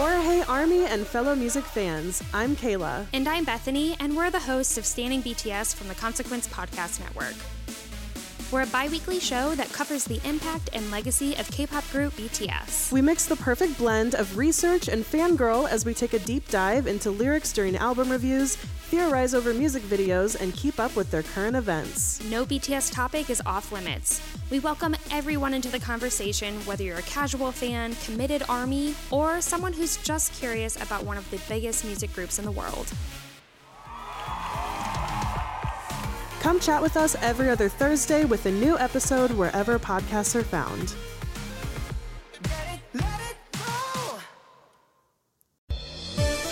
For Hey Army and fellow music fans, I'm Kayla. And I'm Bethany, and we're the hosts of Stanning BTS from the Consequence Podcast Network. We're a bi weekly show that covers the impact and legacy of K pop group BTS. We mix the perfect blend of research and fangirl as we take a deep dive into lyrics during album reviews, theorize over music videos, and keep up with their current events. No BTS topic is off limits. We welcome everyone into the conversation, whether you're a casual fan, committed army, or someone who's just curious about one of the biggest music groups in the world. Come chat with us every other Thursday with a new episode wherever podcasts are found.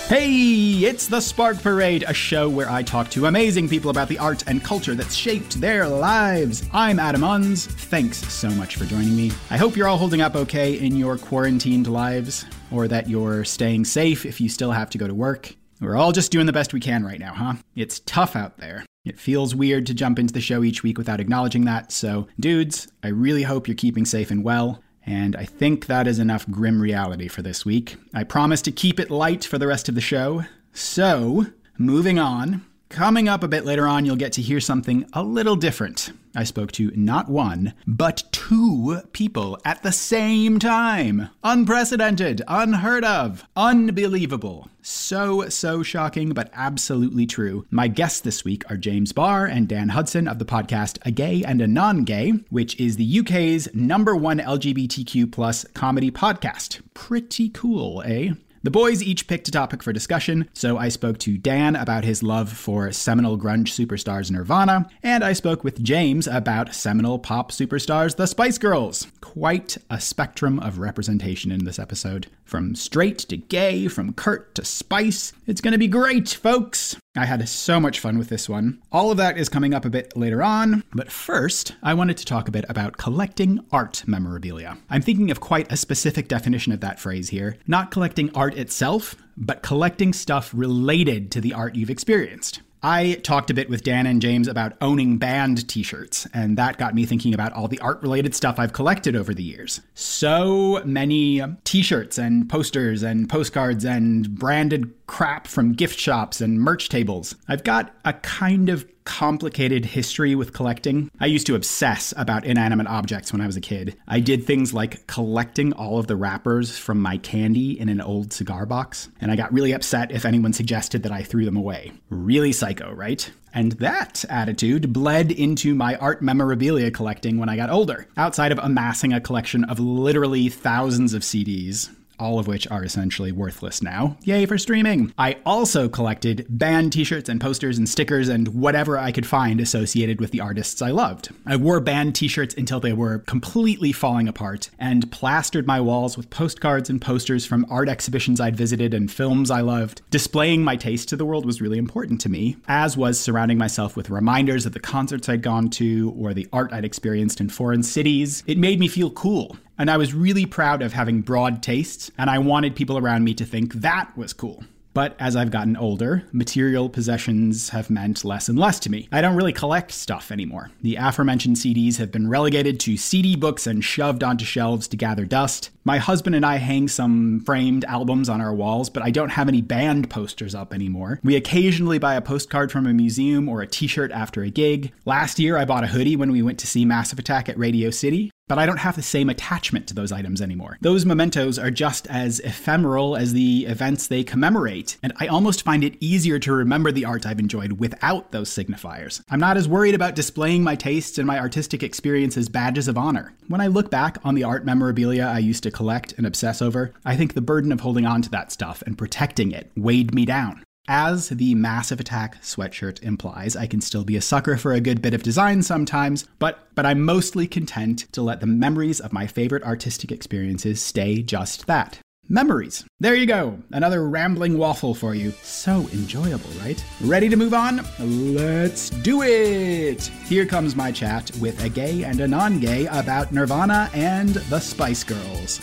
Hey, it's the Spark Parade, a show where I talk to amazing people about the art and culture that's shaped their lives. I'm Adam Unz. Thanks so much for joining me. I hope you're all holding up okay in your quarantined lives, or that you're staying safe if you still have to go to work. We're all just doing the best we can right now, huh? It's tough out there. It feels weird to jump into the show each week without acknowledging that, so, dudes, I really hope you're keeping safe and well. And I think that is enough grim reality for this week. I promise to keep it light for the rest of the show. So, moving on. Coming up a bit later on, you'll get to hear something a little different. I spoke to not one, but two people at the same time. Unprecedented, unheard of, unbelievable. So, so shocking, but absolutely true. My guests this week are James Barr and Dan Hudson of the podcast A Gay and a Non Gay, which is the UK's number one LGBTQ plus comedy podcast. Pretty cool, eh? The boys each picked a topic for discussion, so I spoke to Dan about his love for seminal grunge superstars Nirvana, and I spoke with James about seminal pop superstars the Spice Girls. Quite a spectrum of representation in this episode. From straight to gay, from Kurt to Spice. It's gonna be great, folks! I had so much fun with this one. All of that is coming up a bit later on, but first, I wanted to talk a bit about collecting art memorabilia. I'm thinking of quite a specific definition of that phrase here. Not collecting art itself, but collecting stuff related to the art you've experienced. I talked a bit with Dan and James about owning band t shirts, and that got me thinking about all the art related stuff I've collected over the years. So many t shirts and posters and postcards and branded crap from gift shops and merch tables. I've got a kind of complicated history with collecting. I used to obsess about inanimate objects when I was a kid. I did things like collecting all of the wrappers from my candy in an old cigar box, and I got really upset if anyone suggested that I threw them away. Really psycho, right? And that attitude bled into my art memorabilia collecting when I got older. Outside of amassing a collection of literally thousands of CDs, all of which are essentially worthless now. Yay for streaming! I also collected band t shirts and posters and stickers and whatever I could find associated with the artists I loved. I wore band t shirts until they were completely falling apart and plastered my walls with postcards and posters from art exhibitions I'd visited and films I loved. Displaying my taste to the world was really important to me, as was surrounding myself with reminders of the concerts I'd gone to or the art I'd experienced in foreign cities. It made me feel cool and I was really proud of having broad tastes, and I wanted people around me to think that was cool. But as I've gotten older, material possessions have meant less and less to me. I don't really collect stuff anymore. The aforementioned CDs have been relegated to CD books and shoved onto shelves to gather dust. My husband and I hang some framed albums on our walls, but I don't have any band posters up anymore. We occasionally buy a postcard from a museum or a t shirt after a gig. Last year, I bought a hoodie when we went to see Massive Attack at Radio City but I don't have the same attachment to those items anymore. Those mementos are just as ephemeral as the events they commemorate, and I almost find it easier to remember the art I've enjoyed without those signifiers. I'm not as worried about displaying my tastes and my artistic experience as badges of honor. When I look back on the art memorabilia I used to collect and obsess over, I think the burden of holding on to that stuff and protecting it weighed me down. As the Massive Attack sweatshirt implies, I can still be a sucker for a good bit of design sometimes, but but I'm mostly content to let the memories of my favorite artistic experiences stay just that. Memories. There you go. Another rambling waffle for you. So enjoyable, right? Ready to move on? Let's do it! Here comes my chat with a gay and a non gay about Nirvana and the Spice Girls.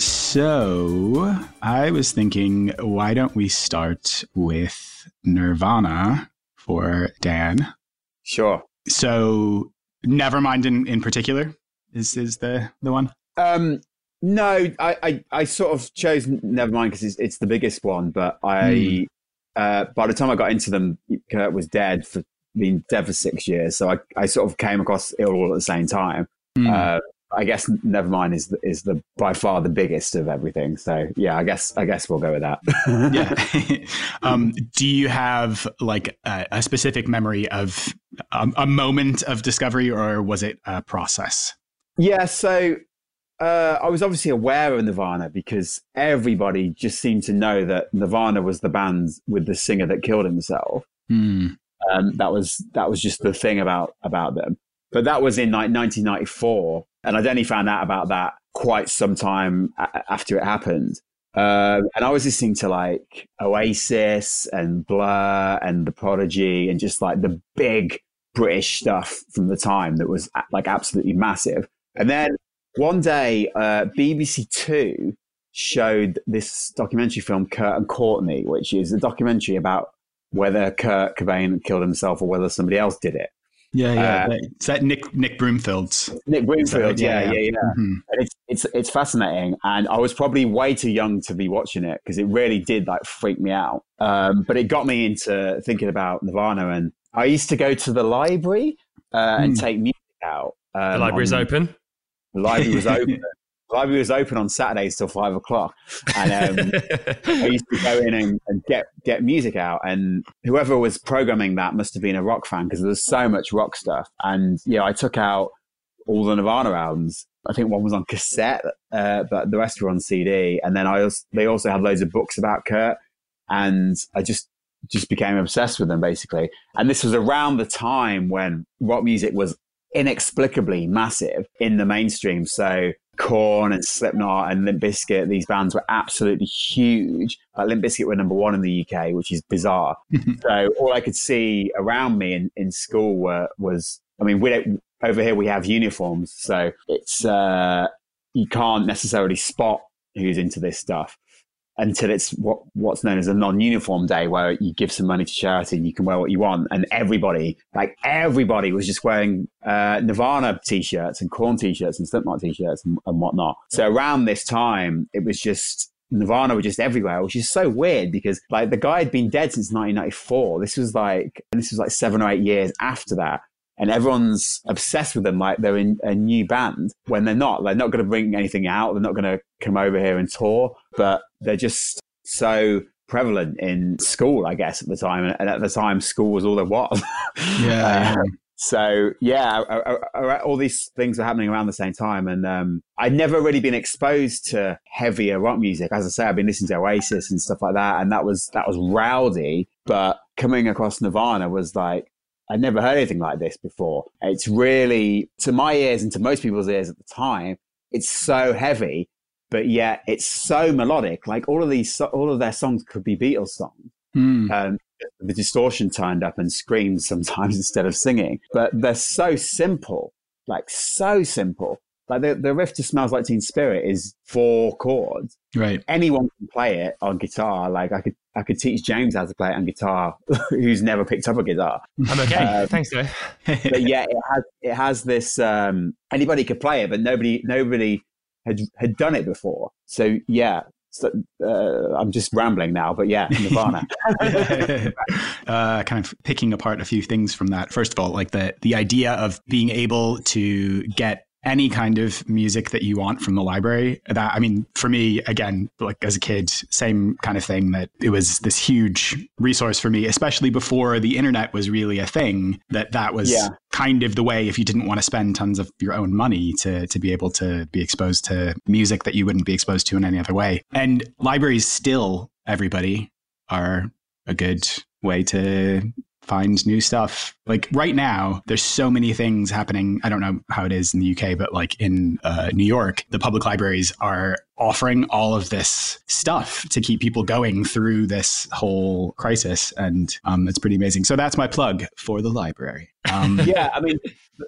So, I was thinking, why don't we start with Nirvana for Dan? Sure. So, Nevermind in, in particular is is the the one. Um, no, I, I, I sort of chose Nevermind because it's, it's the biggest one, but I, Mm. uh, by the time I got into them, Kurt was dead for being dead for six years. So I, I sort of came across it all at the same time. Mm. Uh, I guess Nevermind is the, is the by far the biggest of everything. So yeah, I guess I guess we'll go with that. yeah. um, do you have like a, a specific memory of a, a moment of discovery, or was it a process? Yeah, so uh, I was obviously aware of Nirvana because everybody just seemed to know that Nirvana was the band with the singer that killed himself. Mm. Um, that was that was just the thing about about them. But that was in like 1994, and I'd only found out about that quite some time a- after it happened. Uh, and I was listening to like Oasis and Blur and The Prodigy and just like the big British stuff from the time that was like absolutely massive. And then one day, uh, BBC Two showed this documentary film, Kurt and Courtney, which is a documentary about whether Kurt Cobain killed himself or whether somebody else did it. Yeah, yeah. Uh, Is that Nick Nick Broomfield's? Nick Broomfield, So, yeah, yeah, yeah, yeah. yeah. Mhm. And it's it's it's fascinating, and I was probably way too young to be watching it because it really did like freak me out. Um, but it got me into thinking about Nirvana, and I used to go to the library uh, and Hmm. take music out. Um, The library's on- open. The library was open. Library was open on Saturdays till five o'clock, and um, I used to go in and, and get get music out, and whoever was programming that must have been a rock fan because there was so much rock stuff. And yeah, I took out all the Nirvana albums. I think one was on cassette, uh, but the rest were on CD. And then I they also had loads of books about Kurt, and I just just became obsessed with them basically. And this was around the time when rock music was inexplicably massive in the mainstream. So Korn and Slipknot and Limp Bizkit, these bands were absolutely huge. Like Limp Bizkit were number one in the UK, which is bizarre. so all I could see around me in, in school were, was, I mean, we don't, over here we have uniforms, so it's uh, you can't necessarily spot who's into this stuff until it's what what's known as a non-uniform day where you give some money to charity and you can wear what you want and everybody like everybody was just wearing uh, nirvana t-shirts and Korn t-shirts and slipknot t-shirts and, and whatnot so around this time it was just Nirvana were just everywhere, which is so weird because like the guy had been dead since 1994. This was like, this was like seven or eight years after that. And everyone's obsessed with them like they're in a new band when they're not. They're not going to bring anything out. They're not going to come over here and tour, but they're just so prevalent in school, I guess, at the time. And at the time, school was all there was. Yeah, Uh, so yeah, all these things were happening around the same time, and um, I'd never really been exposed to heavier rock music. As I say, I've been listening to Oasis and stuff like that, and that was that was rowdy. But coming across Nirvana was like I'd never heard anything like this before. It's really to my ears and to most people's ears at the time, it's so heavy, but yet it's so melodic. Like all of these, all of their songs could be Beatles songs Hmm. um, the distortion turned up and screams sometimes instead of singing. But they're so simple, like so simple. Like the, the riff to Smells Like Teen Spirit is four chords. Right. Anyone can play it on guitar. Like I could, I could teach James how to play it on guitar, who's never picked up a guitar. I'm okay. Uh, Thanks, though. But yeah, it has, it has this. Um, anybody could play it, but nobody, nobody had had done it before. So yeah, so, uh, I'm just rambling now. But yeah, Nirvana. uh, kind of picking apart a few things from that. First of all, like the the idea of being able to get any kind of music that you want from the library. That I mean, for me, again, like as a kid, same kind of thing. That it was this huge resource for me, especially before the internet was really a thing. That that was Yeah. kind of the way if you didn't want to spend tons of your own money to to be able to be exposed to music that you wouldn't be exposed to in any other way. And libraries still, everybody are a good way to find new stuff. Like right now, there's so many things happening. I don't know how it is in the UK, but like in uh, New York, the public libraries are offering all of this stuff to keep people going through this whole crisis. And um, it's pretty amazing. So that's my plug for the library. Um, yeah, I mean,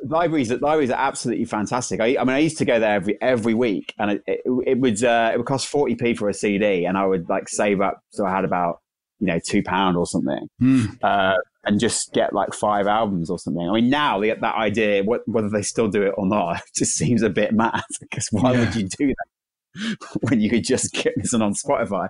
libraries libraries are absolutely fantastic. I, I, mean, I used to go there every every week, and it, it, it would uh, it would cost forty p for a CD, and I would like save up so I had about you know two pound or something. Mm. Uh, and just get like five albums or something. I mean, now they, get that idea, what, whether they still do it or not, just seems a bit mad because why yeah. would you do that when you could just get this on Spotify?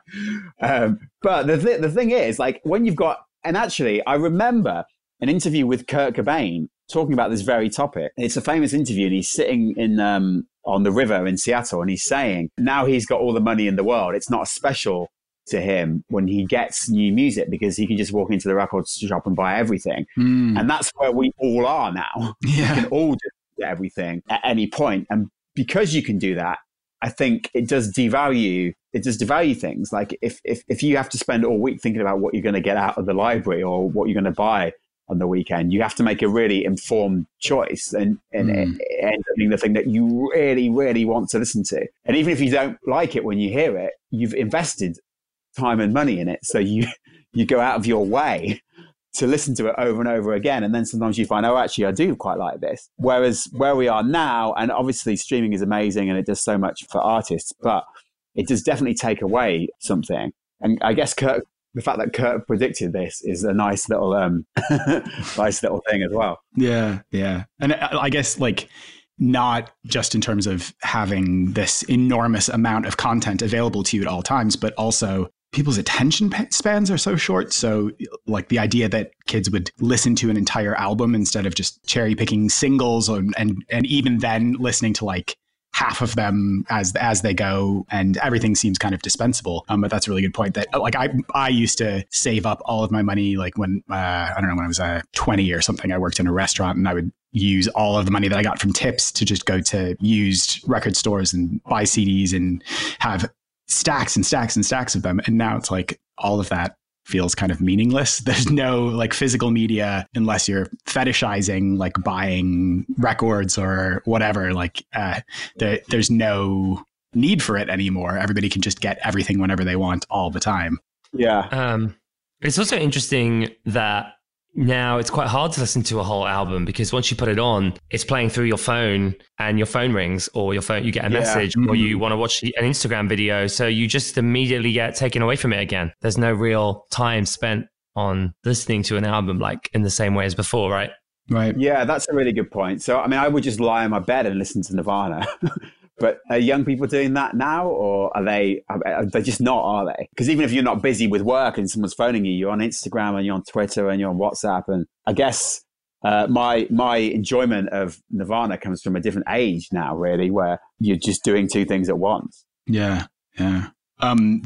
Um, but the, th- the thing is, like, when you've got, and actually, I remember an interview with Kurt Cobain talking about this very topic. It's a famous interview, and he's sitting in um, on the river in Seattle, and he's saying now he's got all the money in the world. It's not a special to him when he gets new music because he can just walk into the record shop and buy everything. Mm. And that's where we all are now. Yeah. We can all get everything at any point. And because you can do that, I think it does devalue it does devalue things. Like if if if you have to spend all week thinking about what you're going to get out of the library or what you're going to buy on the weekend, you have to make a really informed choice, and and mm. it ends up being the thing that you really really want to listen to. And even if you don't like it when you hear it, you've invested time and money in it. So you, you go out of your way to listen to it over and over again. And then sometimes you find, oh, actually, I do quite like this. Whereas where we are now, and obviously streaming is amazing and it does so much for artists, but it does definitely take away something. And I guess Kurt, the fact that Kurt predicted this is a nice little, um, nice little thing as well. Yeah, yeah, and I guess like not just in terms of having this enormous amount of content available to you at all times, but also people's attention spans are so short. So, like the idea that kids would listen to an entire album instead of just cherry picking singles, and and, and even then listening to like half of them as as they go and everything seems kind of dispensable um, but that's a really good point that like i i used to save up all of my money like when uh, i don't know when i was uh, 20 or something i worked in a restaurant and i would use all of the money that i got from tips to just go to used record stores and buy cds and have stacks and stacks and stacks of them. And now it's like all of that feels kind of meaningless. There's no like physical media unless you're fetishizing like buying records or whatever. Like uh, there, there's no need for it anymore. Everybody can just get everything whenever they want all the time. Yeah. Um, it's also interesting that now it's quite hard to listen to a whole album because once you put it on, it's playing through your phone and your phone rings or your phone, you get a yeah. message mm-hmm. or you want to watch an Instagram video. So you just immediately get taken away from it again. There's no real time spent on listening to an album like in the same way as before, right? Right. Yeah, that's a really good point. So, I mean, I would just lie in my bed and listen to Nirvana. But are young people doing that now, or are they? Are they just not? Are they? Because even if you're not busy with work and someone's phoning you, you're on Instagram and you're on Twitter and you're on WhatsApp, and I guess uh, my my enjoyment of Nirvana comes from a different age now, really, where you're just doing two things at once. Yeah, yeah. Um,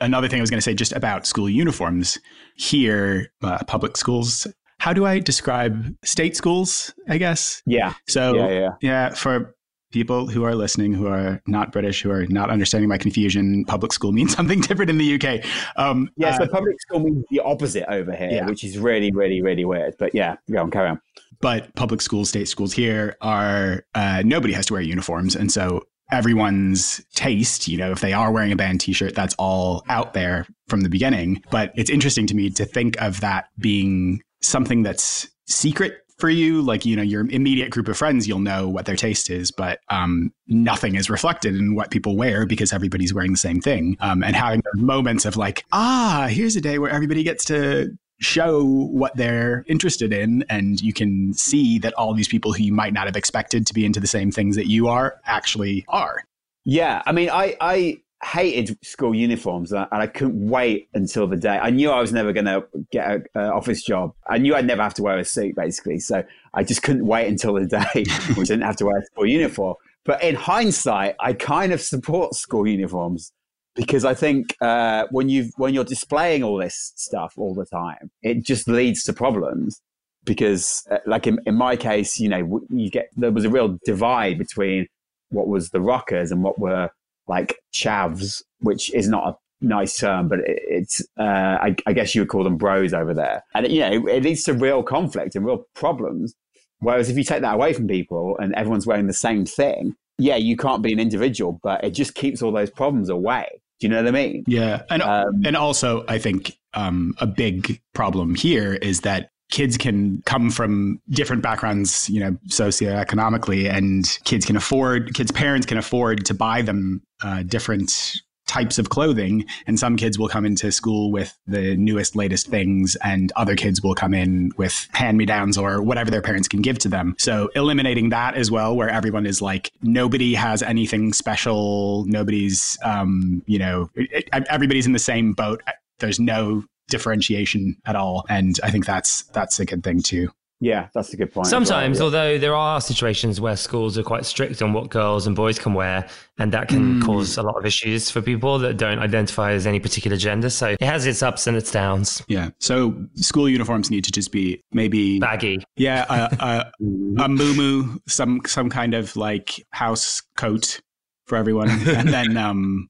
another thing I was going to say just about school uniforms here, uh, public schools. How do I describe state schools? I guess. Yeah. So yeah, yeah. yeah for people who are listening who are not British, who are not understanding my confusion, public school means something different in the UK. Um, yeah, so uh, public school means the opposite over here, yeah. which is really, really, really weird. But yeah, go on, carry on. But public schools, state schools here are uh, nobody has to wear uniforms, and so everyone's taste, you know, if they are wearing a band t-shirt, that's all out there from the beginning. But it's interesting to me to think of that being something that's secret for you like you know your immediate group of friends you'll know what their taste is but um, nothing is reflected in what people wear because everybody's wearing the same thing. Um, and having moments of like ah here's a day where everybody gets to show what they're interested in and you can see that all these people who you might not have expected to be into the same things that you are actually are. Yeah i mean i i hated school uniforms and I couldn't wait until the day. I knew I was never going to get an office job. I knew I'd never have to wear a suit basically. So I just couldn't wait until the day we didn't have to wear a school uniform. But in hindsight, I kind of support school uniforms because I think uh, when you when you're displaying all this stuff all the time, it just leads to problems. Because, uh, like in, in my case, you know, you get there was a real divide between what was the rockers and what were like chavs, which is not a nice term, but it, it's uh, I, I, guess you would call them bros over there, and you know it, it leads to real conflict and real problems. Whereas if you take that away from people and everyone's wearing the same thing, yeah, you can't be an individual, but it just keeps all those problems away. Do you know what I mean? Yeah, and um, and also I think um, a big problem here is that kids can come from different backgrounds, you know, socioeconomically, and kids can afford, kids' parents can afford to buy them uh, different types of clothing. And some kids will come into school with the newest, latest things, and other kids will come in with hand me downs or whatever their parents can give to them. So eliminating that as well, where everyone is like, nobody has anything special, nobody's, um, you know, everybody's in the same boat. There's no differentiation at all. And I think that's that's a good thing too. Yeah, that's a good point. Sometimes, well, yeah. although there are situations where schools are quite strict on what girls and boys can wear, and that can mm. cause a lot of issues for people that don't identify as any particular gender. So it has its ups and its downs. Yeah. So school uniforms need to just be maybe baggy. Yeah, a, a, a muumuu, some some kind of like house coat for everyone, and then um,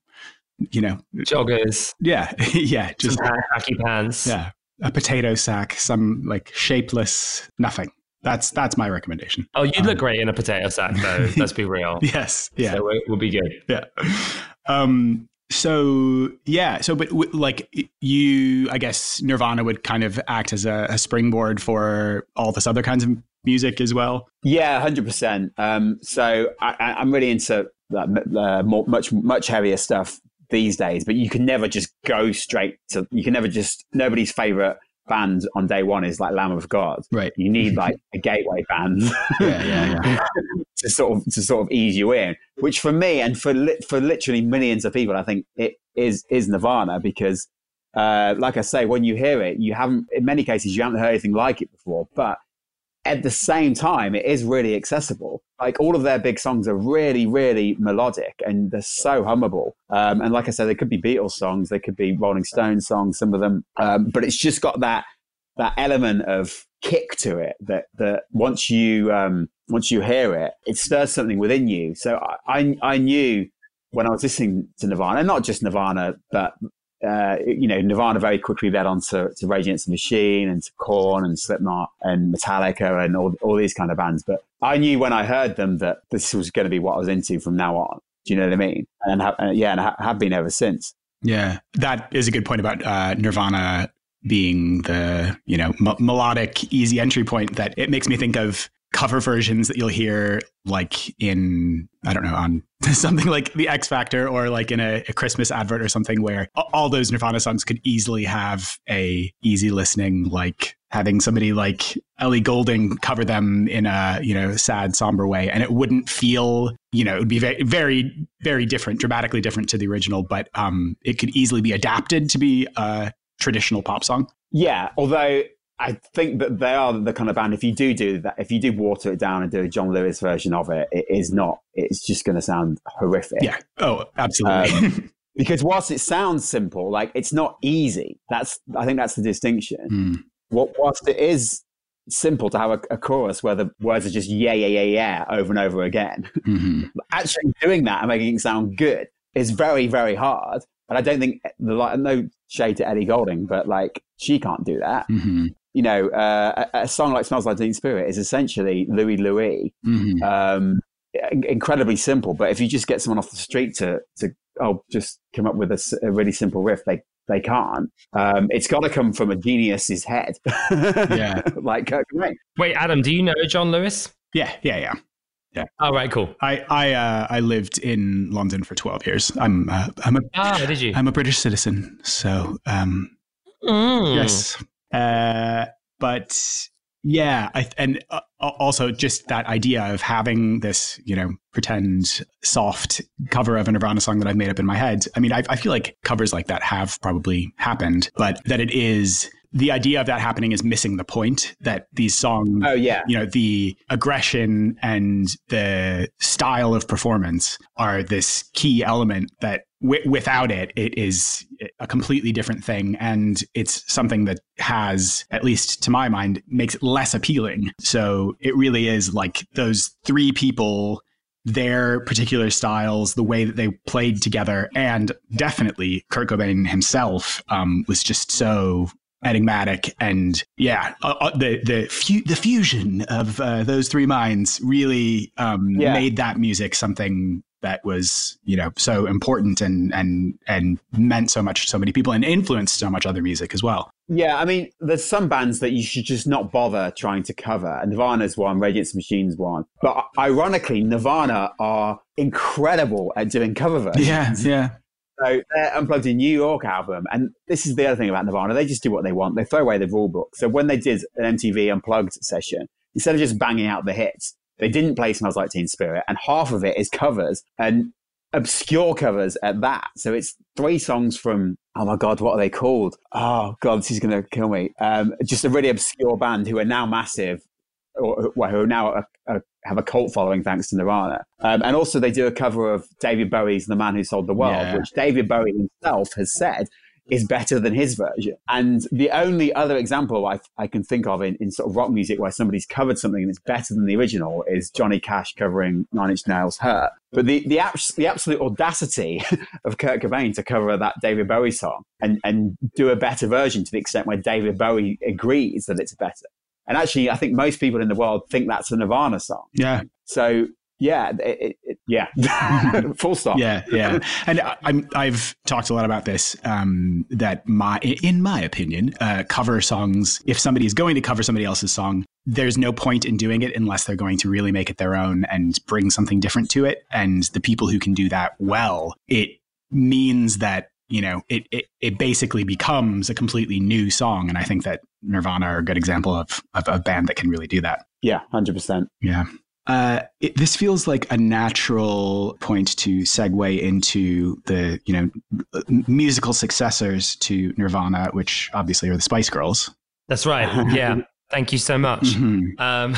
you know, joggers. Yeah, yeah, just khaki pants. Yeah, a potato sack, some like shapeless nothing. That's that's my recommendation. Oh, you'd um, look great in a potato sack, though. let's be real. yes. Yeah. So it will be good. Yeah. Um. So yeah. So, but w- like you, I guess Nirvana would kind of act as a, a springboard for all this other kinds of music as well. Yeah, 100% um, percent. So I, am really into uh, more, much much heavier stuff these days, but you can never just go straight to, you can never just, nobody's favorite band on day one is like Lamb of God. Right. You need like a gateway band. yeah, yeah, yeah. to sort of, to sort of ease you in, which for me and for, li- for literally millions of people, I think it is, is Nirvana because, uh, like I say, when you hear it, you haven't, in many cases, you haven't heard anything like it before, but at the same time, it is really accessible. Like all of their big songs are really, really melodic and they're so hummable. Um, and like I said, they could be Beatles songs, they could be Rolling Stones songs, some of them. Um, but it's just got that that element of kick to it that that once you um, once you hear it, it stirs something within you. So I I, I knew when I was listening to Nirvana, not just Nirvana, but uh, you know, Nirvana very quickly led on to, to Rage Against the Machine and to Korn and Slipknot and Metallica and all, all these kind of bands. But I knew when I heard them that this was going to be what I was into from now on. Do you know what I mean? And ha- uh, yeah, and ha- have been ever since. Yeah, that is a good point about uh, Nirvana being the you know m- melodic, easy entry point. That it makes me think of cover versions that you'll hear like in I don't know on something like the X Factor or like in a, a, Christmas advert or something where all those Nirvana songs could easily have a easy listening like having somebody like Ellie Goulding cover them in a you know sad somber way. And it wouldn't feel you know it would be very very very different dramatically different to the original but um it could easily be adapted to be a traditional pop song. Yeah although I think that they are the kind of band. If you do do that, if you do water it down and do a John Lewis version of it, it is not. It's just going to sound horrific. Yeah. Oh, absolutely. Um, because whilst it sounds simple, like it's not easy. That's I think that's the distinction. Mm. What whilst it is simple to have a, a, chorus where the words are just yeah yeah yeah yeah over and over again. Mm-hmm. Actually doing that and making it sound good is very very hard. And I don't think the like no shade to Ellie Goulding, but like she can't do that. Mm-hmm you know, uh, a, a, song like "Smells Like Teen Spirit" is essentially Louie Louie. Mm-hmm. Um, incredibly simple, but if you just get someone off the street to to oh, just come up with a, a really simple riff, they they can't. Um, it's got to come from a genius's head. yeah, like Kurt Cobain. Wait, Adam, do you know John Lewis? Yeah, yeah, yeah. Yeah. All right, cool. I I uh, I lived in London for twelve years. I'm uh, I'm a ah, did you? I'm a British citizen, so um, mm. yes, uh, but yeah, I, and uh, also just that idea of having this, you know, pretend soft cover of a Nirvana song that I've made up in my head. I mean, I, I feel like covers like that have probably happened, but that it is the idea of that happening is missing the point that these songs oh yeah you know the aggression and the style of performance are this key element that w- without it it is a completely different thing. And it's something that has at least to my mind makes it less appealing. So it really is like those three people their particular styles, the way that they played together, and definitely Kurt Cobain himself um, was just so enigmatic. And yeah uh, uh, the the fu- the fusion of uh, those three minds really um, yeah. made that music something that was you know so important and and and meant so much to so many people and influenced so much other music as well. Yeah i mean there's some bands that you should just not bother trying to cover. Nirvana's one Rage Against the Machine's one. But ironically nirvana are incredible at doing cover versions. Yeah yeah. So their Unplugged in New York album, and this is the other thing about Nirvana, they just do what they want. They throw away the rule book. So when they did an MTV Unplugged session, instead of just banging out the hits, they didn't play Smells Like Teen Spirit, and half of it is covers and obscure covers at that. So it's three songs from oh my god, what are they called? Oh god, this is gonna kill me. Um, just a really obscure band who are now massive, or who are now a, a, have a cult following thanks to Nirvana. Um, and also they do a cover of David Bowie's "The Man Who Sold the World," yeah. which David Bowie himself has said is better than his version. And the only other example I, I can think of in, in sort of rock music where somebody's covered something and it's better than the original is Johnny Cash covering Nine Inch Nails' Hurt. But the, the, the absolute audacity of Kurt Cobain to cover that David Bowie song and, and do a better version to the extent where David Bowie agrees that it's better. And actually, I think most people in the world think that's a Nirvana song. Yeah. So yeah, it, it, yeah, full stop. Yeah, yeah. And I, have talked a lot about this. Um, that my, in my opinion, uh, cover songs. If somebody is going to cover somebody else's song, there's no point in doing it unless they're going to really make it their own and bring something different to it. And the people who can do that well, it means that you know it, it it basically becomes a completely new song. And I think that Nirvana are a good example of of a band that can really do that. Yeah, hundred percent. Yeah. Uh, it, this feels like a natural point to segue into the you know musical successors to Nirvana, which obviously are the Spice Girls. That's right. Yeah. Thank you so much. Mm-hmm. Um,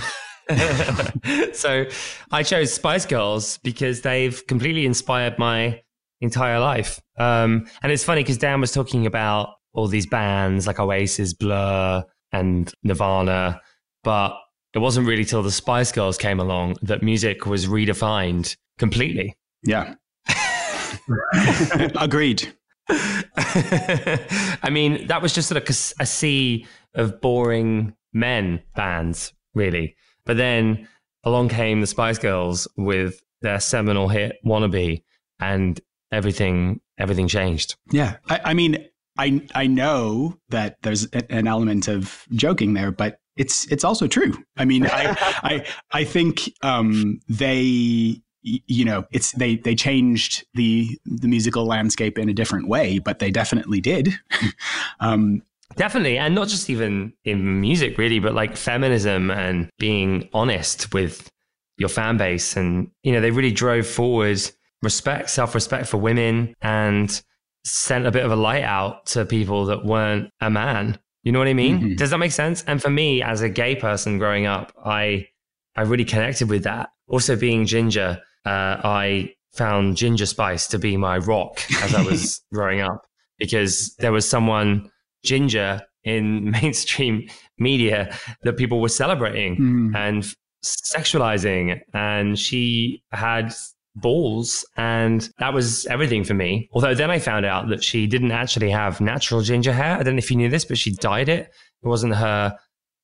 so I chose Spice Girls because they've completely inspired my entire life. Um, and it's funny because Dan was talking about all these bands like Oasis, Blur, and Nirvana, but it wasn't really till the Spice Girls came along that music was redefined completely. Yeah. Agreed. I mean, that was just like a, a sea of boring men bands, really. But then along came the Spice Girls with their seminal hit "Wannabe," and everything everything changed. Yeah, I, I mean, I I know that there's an element of joking there, but it's it's also true. I mean, I I I think um, they you know it's they they changed the the musical landscape in a different way, but they definitely did. um, Definitely, and not just even in music, really, but like feminism and being honest with your fan base, and you know they really drove forward respect, self respect for women, and sent a bit of a light out to people that weren't a man you know what I mean? Mm-hmm. Does that make sense? And for me, as a gay person growing up, I I really connected with that. Also, being ginger, uh, I found Ginger Spice to be my rock as I was growing up because there was someone ginger in mainstream media that people were celebrating mm. and sexualizing, and she had balls and that was everything for me. Although then i found out that she didn't actually have natural ginger hair. I don't know if you knew this but she dyed it. It wasn't her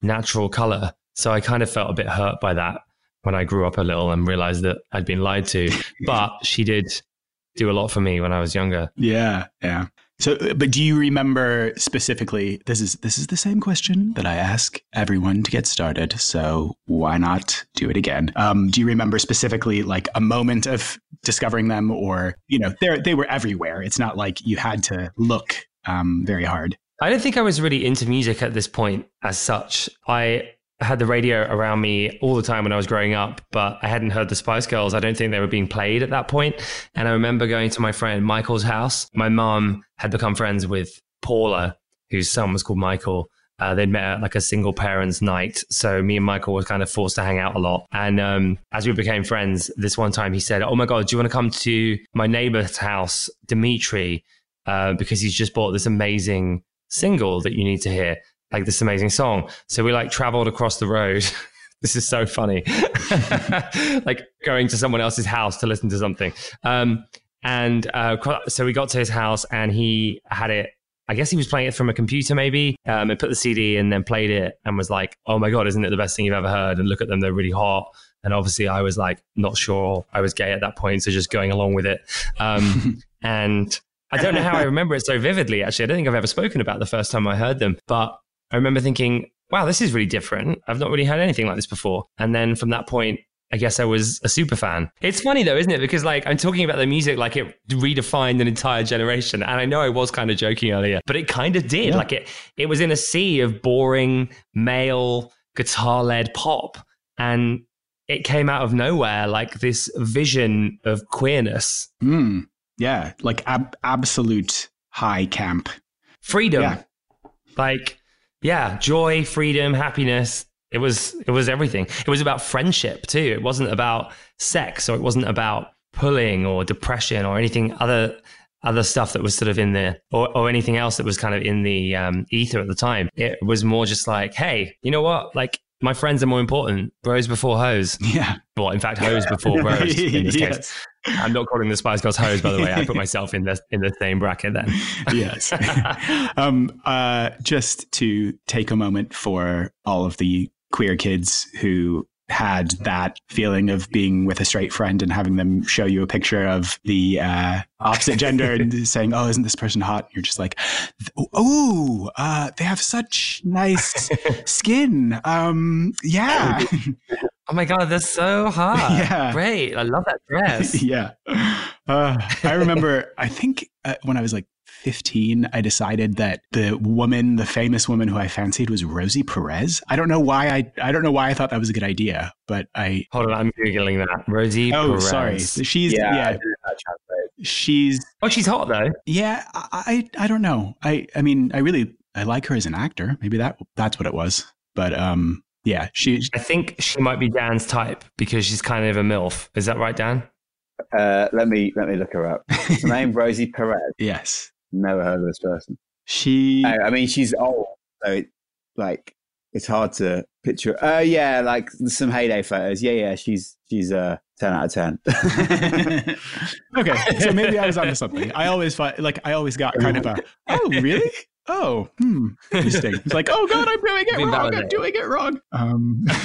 natural color. So i kind of felt a bit hurt by that when i grew up a little and realized that i'd been lied to. But she did do a lot for me when i was younger. Yeah yeah so, uh, but do you remember specifically? This is this is the same question that I ask everyone to get started. So why not do it again? Um, do you remember specifically like a moment of discovering them, or you know, they they were everywhere. It's not like you had to look um, very hard. I don't think I was really into music at this point as such. I had the radio around me all the time when I was growing up, but I hadn't heard the Spice Girls. I don't think they were being played at that point. And I remember going to my friend Michael's house. My mom had become friends with Paula, whose son was called Michael. Uh, they'd met at like a single parents night. So me and Michael were kind of forced to hang out a lot. And um, as we became friends, this one time he said, Oh my God, do you want to come to my neighbor's house, Dimitri? Uh, because he's just bought this amazing single that you need to hear like this amazing song. So we like traveled across the road this is so funny. like going to someone else's house to listen to something. Um, and uh, so we got to his house and he had it. I guess he was playing it from a computer, maybe, um, and put the CD and then played it and was like, "Oh my god, isn't it the best thing you've ever heard?" And look at them, they're really hot. And obviously, I was like, not sure I was gay at that point, so just going along with it. Um, and I don't know how I remember it so vividly. Actually, I don't think I've ever spoken about the first time I heard them, but I remember thinking, wow, this is really different. I've not really heard anything like this before. And then from that point, I guess I was a super fan. It's funny though, isn't it? Because like I'm talking about the music like it redefined an entire generation. And I know I was kind of joking earlier, but it kind of did. Yeah. Like it it was in a sea of boring male guitar led pop. And it came out of nowhere like this vision of queerness. Mm, yeah, like ab- absolute high camp. Freedom. Yeah. Like yeah, joy, freedom, happiness. It was it was everything. It was about friendship too. It wasn't about sex or it wasn't about pulling or depression or anything other other stuff that was sort of in there or, or anything else that was kind of in the um, ether at the time. It was more just like, hey, you know what? Like my friends are more important. Bros before hoes. Yeah. Well, in fact, hoes before bros in this yes. case. I'm not calling the Spice Girls hoes, by the way. I put myself in the in the same bracket then. yes. um, uh, just to take a moment for all of the queer kids who had that feeling of being with a straight friend and having them show you a picture of the uh, opposite gender and saying, "Oh, isn't this person hot?" you're just like, "Oh, uh, they have such nice skin." Um, yeah. Oh my god, that's so hot! Yeah, great. I love that dress. yeah, uh, I remember. I think uh, when I was like 15, I decided that the woman, the famous woman who I fancied was Rosie Perez. I don't know why I I don't know why I thought that was a good idea, but I Hold on, I'm googling that. Rosie Oh, Perez. sorry. She's yeah, yeah she's Oh, she's hot though. Yeah, I I don't know. I I mean, I really I like her as an actor. Maybe that that's what it was. But um yeah, she I think she might be Dan's type because she's kind of a MILF. Is that right, Dan? Uh, let me let me look her up. Her name Rosie Perez. Yes. Never heard of this person. She. I, I mean, she's old, so it, like it's hard to picture. Oh uh, yeah, like some heyday photos. Yeah, yeah, she's she's uh ten out of ten. okay, so maybe I was onto something. I always thought, like, I always got kind of a, oh really? Oh, hmm, interesting. It's like, oh god, I'm doing it wrong. I'm doing it wrong. Um.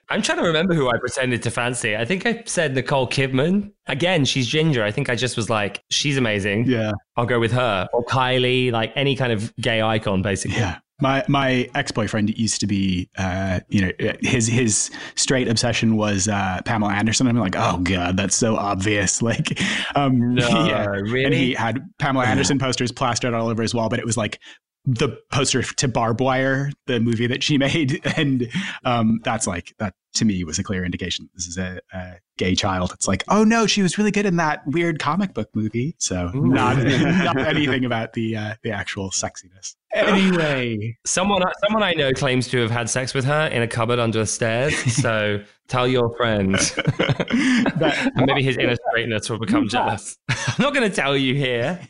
I'm trying to remember who I pretended to fancy. I think I said Nicole Kidman. Again, she's ginger. I think I just was like, she's amazing. Yeah, I'll go with her or Kylie, like any kind of gay icon, basically. Yeah. My my ex boyfriend used to be, uh, you know, his his straight obsession was uh, Pamela Anderson. I'm like, oh god, that's so obvious. Like, um, no, yeah. really. And he had Pamela Anderson posters plastered all over his wall, but it was like the poster to Barb Wire, the movie that she made, and um, that's like that to me was a clear indication this is a, a, gay child. It's like, oh no, she was really good in that weird comic book movie. So not, not anything about the uh, the actual sexiness. Anyway, someone someone I know claims to have had sex with her in a cupboard under the stairs. So tell your friend. that, maybe his inner straightness will become jealous. I'm not going to tell you here.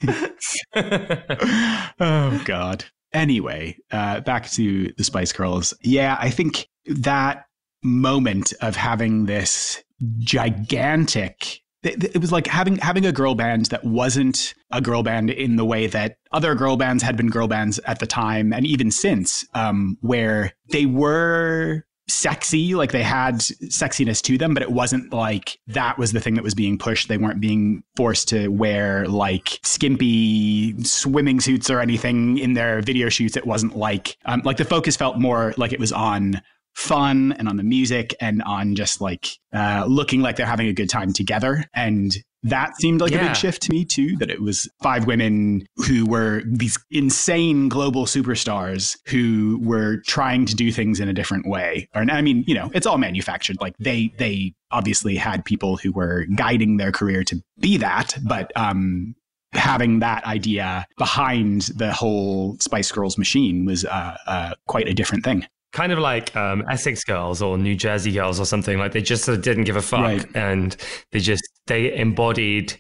oh God. Anyway, uh, back to the Spice Girls. Yeah, I think that moment of having this gigantic it was like having having a girl band that wasn't a girl band in the way that other girl bands had been girl bands at the time and even since um, where they were sexy like they had sexiness to them but it wasn't like that was the thing that was being pushed. They weren't being forced to wear like skimpy swimming suits or anything in their video shoots. It wasn't like um, like the focus felt more like it was on fun and on the music and on just like uh, looking like they're having a good time together. And that seemed like yeah. a big shift to me too that it was five women who were these insane global superstars who were trying to do things in a different way or i mean you know it's all manufactured like they they obviously had people who were guiding their career to be that but um having that idea behind the whole Spice Girls machine was uh, uh, quite a different thing kind of like um, Essex Girls or New Jersey Girls or something. Like they just sort of didn't give a fuck, right. and they just they embodied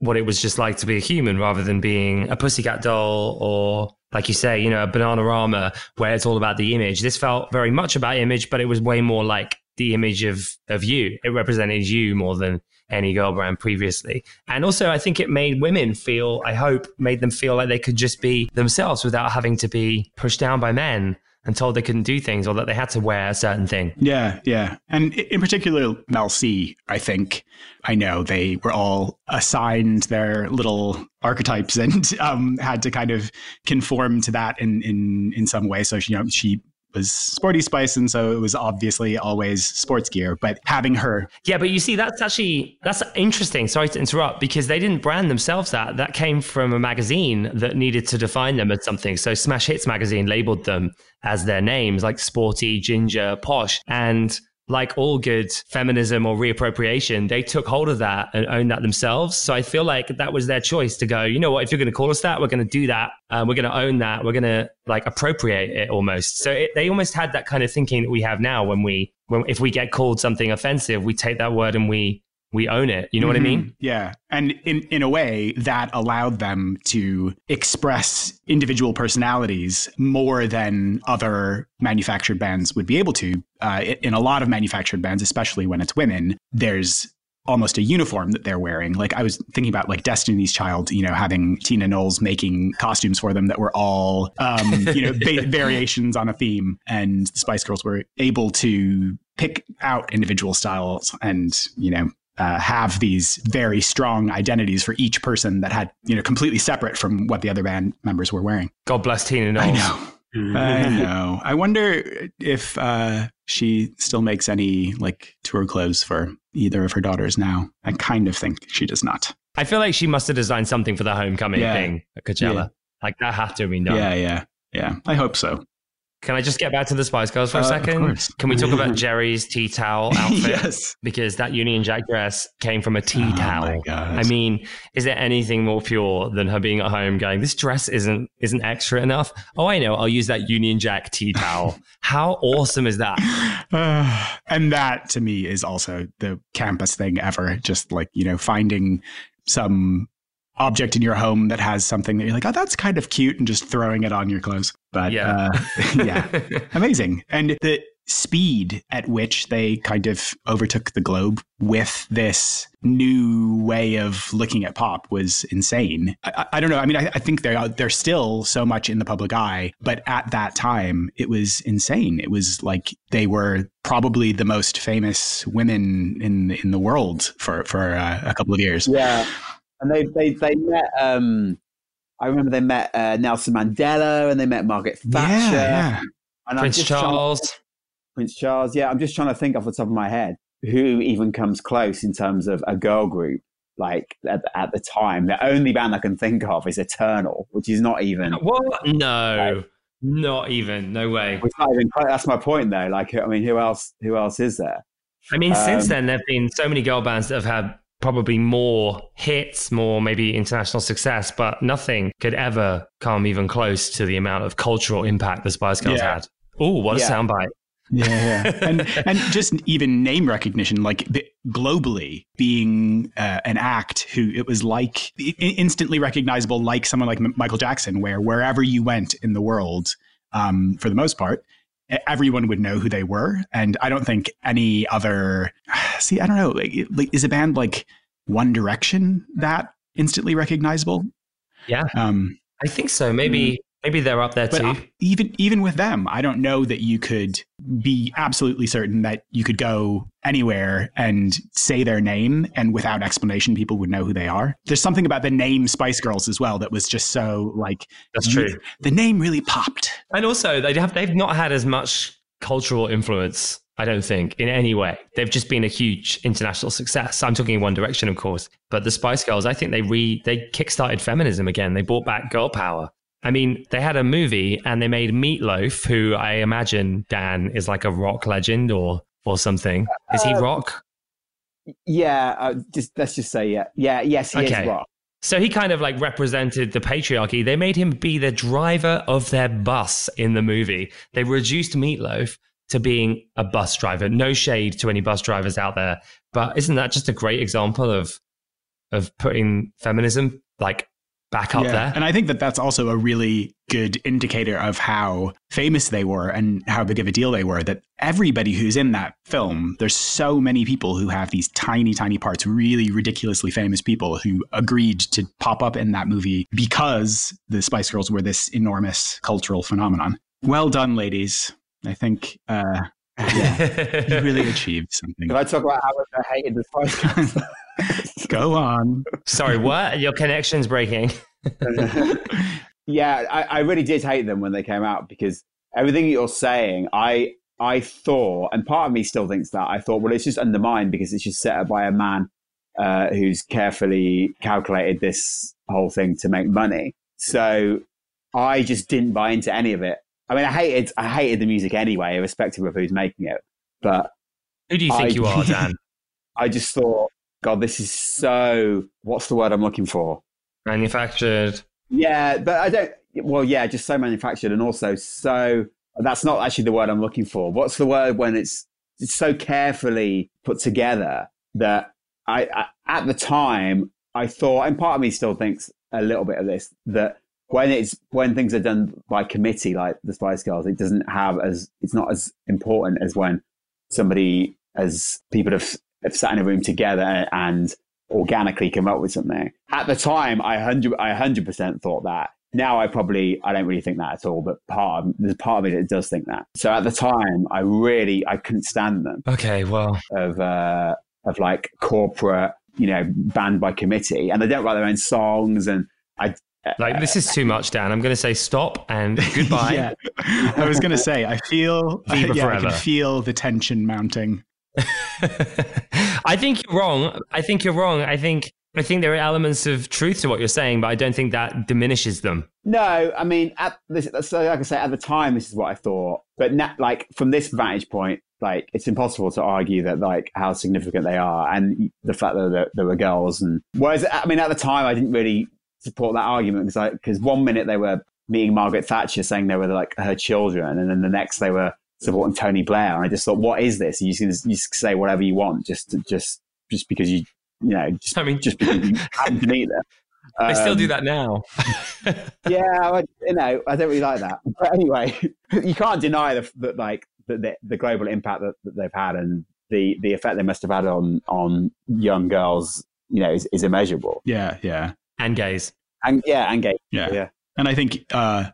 what it was just like to be a human rather than being a pussycat doll or like you say, you know, a Bananarama where it's all about the image. This felt very much about image, but it was way more like the image of of you. It represented you more than any girl brand previously. And also I think it made women feel, I hope, made them feel like they could just be themselves without having to be pushed down by men and told they couldn't do things or that they had to wear a certain thing. Yeah, yeah. And in particular, Mel C, I think, I know they were all assigned their little archetypes and um, had to kind of conform to that in, in, in some way. So, you know, she was Sporty Spice, and so it was obviously always sports gear. But having her, yeah, but you see, that's actually that's interesting. Sorry to interrupt, because they didn't brand themselves that. That came from a magazine that needed to define them as something. So Smash Hits magazine labeled them as their names, like Sporty, Ginger, Posh, and like all good feminism or reappropriation, they took hold of that and owned that themselves. So I feel like that was their choice to go, you know what, if you're going to call us that, we're going to do that. Um, we're going to own that. We're going to like appropriate it almost. So it, they almost had that kind of thinking that we have now when we, when, if we get called something offensive, we take that word and we we own it. You know mm-hmm. what I mean? Mm-hmm. Yeah. And in, in a way, that allowed them to express individual personalities more than other manufactured bands would be able to. Uh, in a lot of manufactured bands, especially when it's women, there's almost a uniform that they're wearing. Like I was thinking about like Destiny's Child, you know, having Tina Knowles making costumes for them that were all, um, you know, ba- variations on a theme. And the Spice Girls were able to pick out individual styles and, you know, uh, have these very strong identities for each person that had, you know, completely separate from what the other band members were wearing. God bless Tina Knowles. I know. I know. I wonder if uh, she still makes any like tour clothes for either of her daughters now. I kind of think she does not. I feel like she must have designed something for the homecoming yeah. thing at Coachella. Yeah. Like that had to have been done. Yeah, yeah, yeah. I hope so. Can I just get back to the Spice Girls for a uh, second? Can we talk about Geri's tea towel outfit? yes. Because that Union Jack dress came from a tea oh towel. I mean, is there anything more pure than her being at home going, this dress isn't isn't extra enough? Oh, I know. I'll use that Union Jack tea towel. How awesome is that? Uh, and that to me is also the campus thing ever. Just like, you know, finding some object in your home that has something that you're like, oh, that's kind of cute, and just throwing it on your clothes. But yeah, uh, yeah, amazing. And the speed at which they kind of overtook the globe with this new way of looking at pop was insane. I, I don't know. I mean, I, I, think they're they're still so much in the public eye, but at that time, it was insane. It was like they were probably the most famous women in in the world for for uh, a couple of years. Yeah and they they they met. Um, I remember they met uh, Nelson Mandela and they met Margaret Thatcher. Yeah, yeah. And Prince Charles. To, Prince Charles. Yeah, I'm just trying to think off the top of my head who even comes close in terms of a girl group. Like at, at the time, the only band I can think of is Eternal, which is not even. What? No. Like, not even. No way. Even, that's my point, though. Like, I mean, who else? Who else is there? I mean, um, since then, there've been so many girl bands that have had probably more hits, more maybe international success, but nothing could ever come even close to the amount of cultural impact the Spice Girls yeah. had. Oh, what yeah. a soundbite. yeah, yeah. and and just even name recognition, like globally, being uh, an act who it was like instantly recognizable, like someone like Michael Jackson, where wherever you went in the world, um, for the most part, everyone would know who they were. And I don't think any other, see, I don't know, like, is a band like One Direction that instantly recognizable? Yeah. Um, I think so. Maybe, mm. Maybe they're up there too. Uh, even, even with them, I don't know that you could be absolutely certain that you could go anywhere and say their name and without explanation people would know who they are there's something about the name spice girls as well that was just so like that's true the name really popped and also they have they've not had as much cultural influence I don't think in any way. They've just been a huge international success. I'm talking in One Direction, of course, but the Spice Girls, I think they re they kickstarted feminism again. They brought back girl power. I mean, they had a movie and they made Meatloaf, who I imagine Dan is like a rock legend or or something. Is he uh, rock? Yeah, uh, just let's just say yeah, yeah, yes, he okay. is rock. So he kind of like represented the patriarchy. They made him be the driver of their bus in the movie. They reduced Meatloaf to being a bus driver. No shade to any bus drivers out there, but isn't that just a great example of of putting feminism like back up yeah. there. And I think that that's also a really good indicator of how famous they were and how big of a deal they were. That everybody who's in that film, there's so many people who have these tiny, tiny parts, really ridiculously famous people who agreed to pop up in that movie because the Spice Girls were this enormous cultural phenomenon. Well done, ladies. I think uh, yeah, you really achieved something. Can I talk about how much I hated the Spice Girls? Go on. Sorry, what? Your connection's breaking. yeah, I, I really did hate them when they came out because everything you're saying, I I thought, and part of me still thinks that I thought, well, it's just undermined because it's just set up by a man uh, who's carefully calculated this whole thing to make money. So I just didn't buy into any of it. I mean, I hated I hated the music anyway, irrespective of who's making it. But who do you think I, you are, Dan? I just thought God, this is so. What's the word I'm looking for? Manufactured. Yeah, but I don't. Well, yeah, just so manufactured, and also so. That's not actually the word I'm looking for. What's the word when it's, it's so carefully put together that I, I at the time I thought, and part of me still thinks a little bit of this that when it's when things are done by committee like the Spice Girls, it doesn't have as it's not as important as when somebody as people have have sat in a room together and organically come up with something. At the time, I hundred I hundred percent thought that. Now I probably I don't really think that at all, but part of, there's part of me that does think that. So at the time, I really I couldn't stand them. Okay, well, of uh, of like corporate, you know, banned by committee, and they don't write their own songs, and I like this is too much, Dan. I'm going to say stop and goodbye. yeah, I was going to say I feel yeah, I can feel the tension mounting. I think you're wrong. I think you're wrong. I think I think there are elements of truth to what you're saying, but I don't think that diminishes them. No, I mean, at this, so like I say, at the time, this is what I thought. But now, like from this vantage point, like it's impossible to argue that like how significant they are and the fact that there, there were girls. And whereas, I mean, at the time, I didn't really support that argument because because one minute they were meeting Margaret Thatcher saying they were like her children, and then the next they were supporting Tony Blair. And I just thought, what is this? You can you say whatever you want, just just just because you you know, just, I mean, just because you happen to meet them. Um, I still do that now. yeah, I, you know, I don't really like that. But anyway, you can't deny the, the like the, the, global impact that, that, they've had and the the effect they must have had on on young girls. You know, is, is immeasurable. Yeah, yeah, and gays, and yeah, and gays. Yeah, yeah. And I think, uh,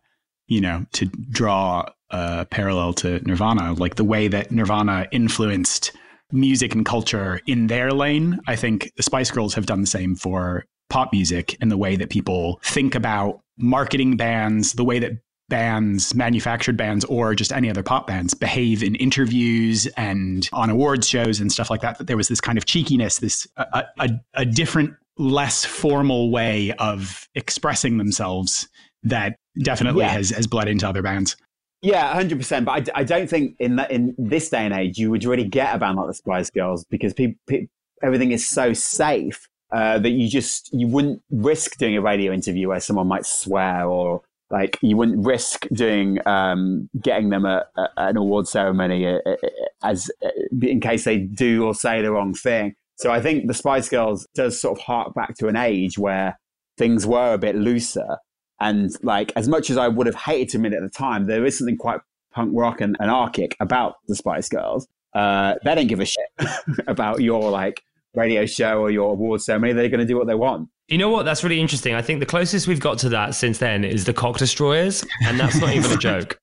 you know, to draw a parallel to Nirvana, like the way that Nirvana influenced music and culture in their lane. I think the Spice Girls have done the same for pop music in the way that people think about marketing bands, the way that bands, manufactured bands, or just any other pop bands behave in interviews and on awards shows and stuff like that. That there was this kind of cheekiness, this a, a, a different, less formal way of expressing themselves that definitely yeah. has has bled into other bands. Yeah, hundred percent. But I, I don't think in that in this day and age you would really get a band like the Spice Girls because people, pe- everything is so safe uh, that you just you wouldn't risk doing a radio interview where someone might swear or like you wouldn't risk doing um, getting them a, a, an award ceremony uh, uh, as uh, in case they do or say the wrong thing. So I think the Spice Girls does sort of hark back to an age where things were a bit looser and like, as much as I would have hated to admit at the time, there is something quite punk rock and anarchic about the Spice Girls. Uh, they don't give a shit about your like radio show or your award ceremony. They're going to do what they want. You know what? That's really interesting. I think the closest we've got to that since then is the Cock Destroyers, and that's not even a joke.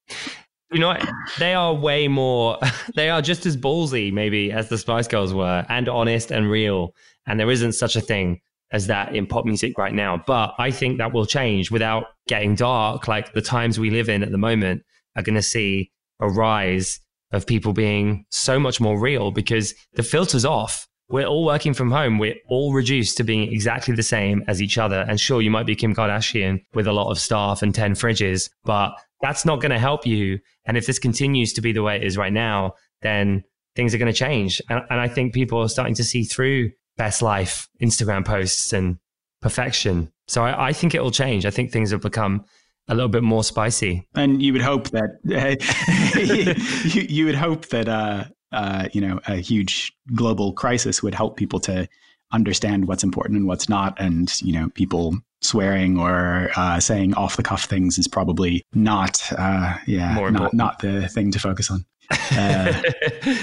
You know, they are way more. They are just as ballsy, maybe, as the Spice Girls were, and honest and real. And there isn't such a thing as that in pop music right now. But I think that will change without getting dark. Like the times we live in at the moment are going to see a rise of people being so much more real because the filter's off. We're all working from home. We're all reduced to being exactly the same as each other. And sure, you might be Kim Kardashian with a lot of staff and 10 fridges, but that's not going to help you. And if this continues to be the way it is right now, then things are going to change. And, and I think people are starting to see through best life Instagram posts and perfection. So I, I think it will change. I think things have become a little bit more spicy. And you would hope that you, you, would hope that uh, uh, you know a huge global crisis would help people to understand what's important and what's not. And, you know, people swearing or uh, saying off the cuff things is probably not, uh, yeah, More not, important. not the thing to focus on. Uh,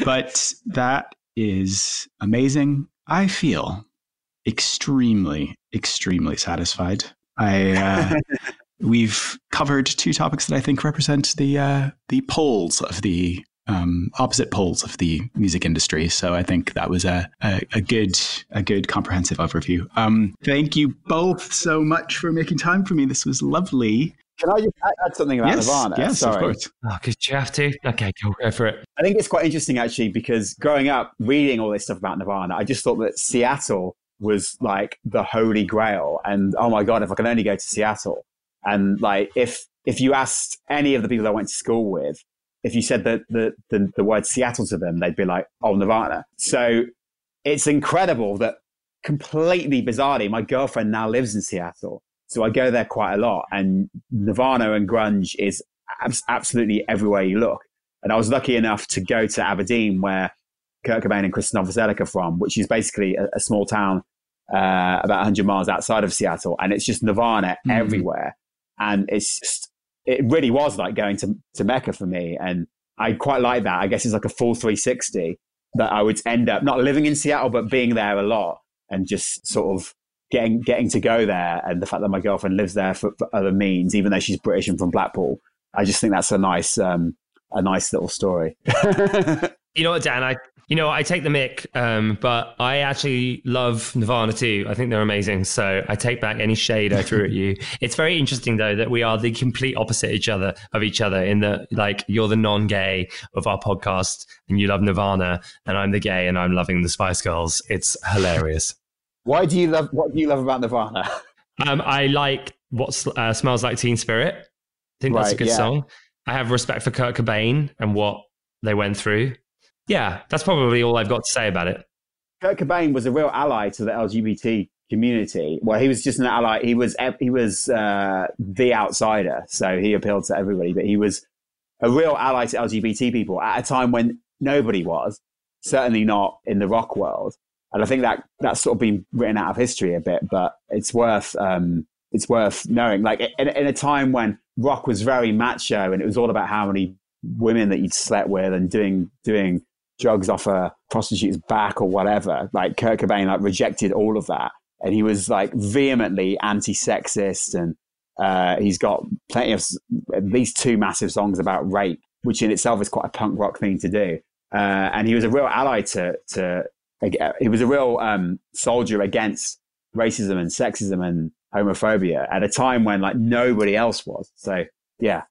but that is amazing. I feel extremely, extremely satisfied. I uh, we've covered two topics that I think represent the uh, the poles of the um, opposite poles of the music industry. So I think that was a, a, a good a good comprehensive overview. Um, thank you both so much for making time for me. This was lovely. Can I just add- add something about yes, Nirvana? yes, Sorry. of course. oh, did you have to? Okay, cool. Go for it. I think it's quite interesting actually because growing up reading all this stuff about Nirvana, I just thought that Seattle was like the holy grail. And oh my God, if I could only go to Seattle. And like if if you asked any of the people I went to school with, if you said the the, the, the word Seattle to them, they'd be like, oh Nirvana. So it's incredible that completely bizarrely, my girlfriend now lives in Seattle. So I go there quite a lot and Nirvana and grunge is abs- absolutely everywhere you look. And I was lucky enough to go to Aberdeen, where Kurt Cobain and Kristen Novoselic are from, which is basically a, a small town uh, about 100 miles outside of Seattle, and it's just Nirvana Mhm. everywhere. And it's just, it really was like going to, to Mecca for me. And I quite like that. I guess it's like a full 360 that I would end up not living in Seattle, but being there a lot and just sort of getting getting to go there. And the fact that my girlfriend lives there for, for other means, even though she's British and from Blackpool, I just think that's a nice um, a nice little story. You know what, Dan? I you know I take the mic, um, but I actually love Nirvana too. I think they're amazing. So I take back any shade I threw at you. It's very interesting though that we are the complete opposite each other of each other. In that, like, you're the non-gay of our podcast, and you love Nirvana, and I'm the gay, and I'm loving the Spice Girls. It's hilarious. Why do you love what do you love about Nirvana? Um, I like what uh, smells like Teen Spirit. I think that's a good yeah. song. I have respect for Kurt Cobain and what they went through. Yeah, that's probably all I've got to say about it. Kurt Cobain was a real ally to the LGBT community. Well, he was just an ally. He was he was uh, the outsider, so he appealed to everybody. But he was a real ally to LGBT people at a time when nobody was. Certainly not in the rock world. And I think that that's sort of been written out of history a bit. But it's worth um, it's worth knowing. Like in, in a time when rock was very macho and it was all about how many women that you'd slept with and doing doing drugs off a prostitute's back or whatever. Like Kurt Cobain, like rejected all of that, and he was like vehemently anti-sexist, and uh, he's got plenty of at least two massive songs about rape, which in itself is quite a punk rock thing to do. Uh, and he was a real ally to to. He was a real um, soldier against racism and sexism and homophobia at a time when like nobody else was. So yeah,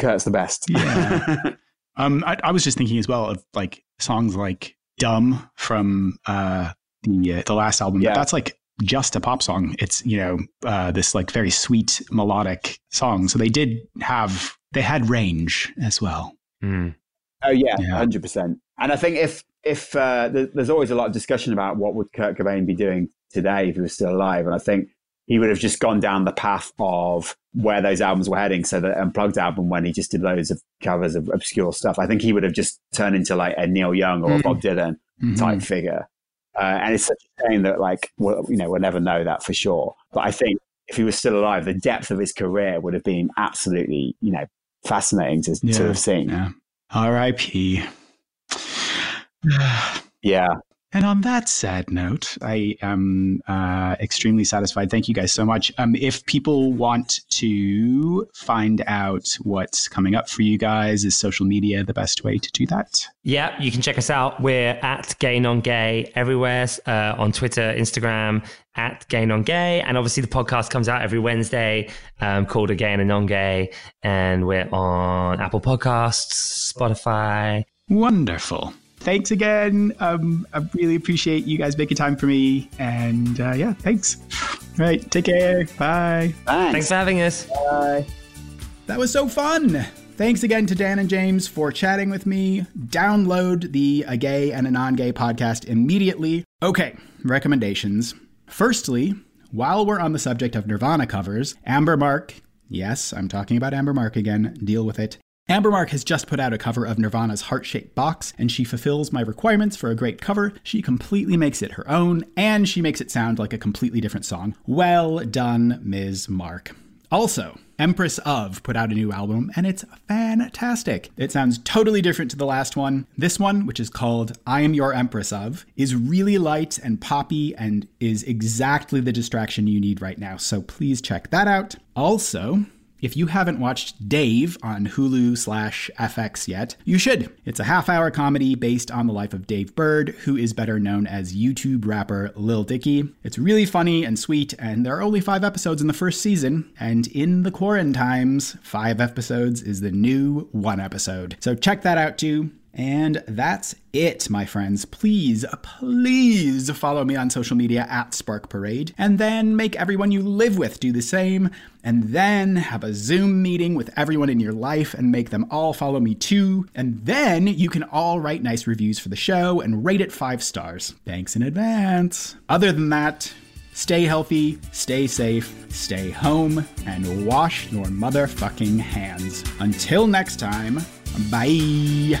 Kurt's the best. Yeah. Um, I, I was just thinking as well of like songs like "Dumb" from uh, the uh, the last album. Yeah. But that's like just a pop song. It's you know uh, this like very sweet melodic song. So they did have they had range as well. Mm. Oh yeah, Yeah. hundred percent. And I think if if uh, th- there's always a lot of discussion about what would Kurt Cobain be doing today if he was still alive, and I think he would have just gone down the path of where those albums were heading. So the unplugged album, when he just did loads of covers of obscure stuff, I think he would have just turned into like a Neil Young or a Mm. Bob Dylan Mhm. type figure. Uh, and it's such a shame that like we'll, you know we'll never know that for sure. But I think if he was still alive, the depth of his career would have been absolutely you know fascinating to, Yeah. to have seen. Yeah. R.I.P. yeah. And on that sad note, I am uh, extremely satisfied. Thank you guys so much. Um, if people want to find out what's coming up for you guys, is social media the best way to do that? Yeah, you can check us out. We're at Gay Non Gay everywhere uh, on Twitter, Instagram, at Gay Non Gay. And obviously, the podcast comes out every Wednesday um, called A Gay and a Non Gay. And we're on Apple Podcasts, Spotify. Wonderful. Thanks again. Um, I really appreciate you guys making time for me. And uh, yeah, thanks. All right, take care. Bye. Thanks. Thanks for having us. Bye. That was so fun. Thanks again to Dan and James for chatting with me. Download the A Gay and a Non Gay podcast immediately. Okay, recommendations. Firstly, while we're on the subject of Nirvana covers, Amber Mark, yes, I'm talking about Amber Mark again, deal with it, Amber Mark has just put out a cover of Nirvana's Heart Shaped Box, and she fulfills my requirements for a great cover. She completely makes it her own, and she makes it sound like a completely different song. Well done, Ms. Mark. Also, Empress of put out a new album, and it's fantastic. It sounds totally different to the last one. This one, which is called I Am Your Empress of, is really light and poppy and is exactly the distraction you need right now. So please check that out. Also, if you haven't watched Dave on Hulu slash FX yet, you should. It's a half hour comedy based on the life of Dave Burd, who is better known as YouTube rapper Lil Dicky. It's really funny and sweet, and there are only five episodes in the first season, and in the quarantimes, five episodes is the new one episode. So check that out too. And that's it, my friends. Please, please follow me on social media at Spark Parade, and then make everyone you live with do the same, and then have a Zoom meeting with everyone in your life and make them all follow me too. And then you can all write nice reviews for the show and rate it five stars. Thanks in advance. Other than that, Stay healthy, stay safe, stay home, and wash your motherfucking hands. Until next time, bye.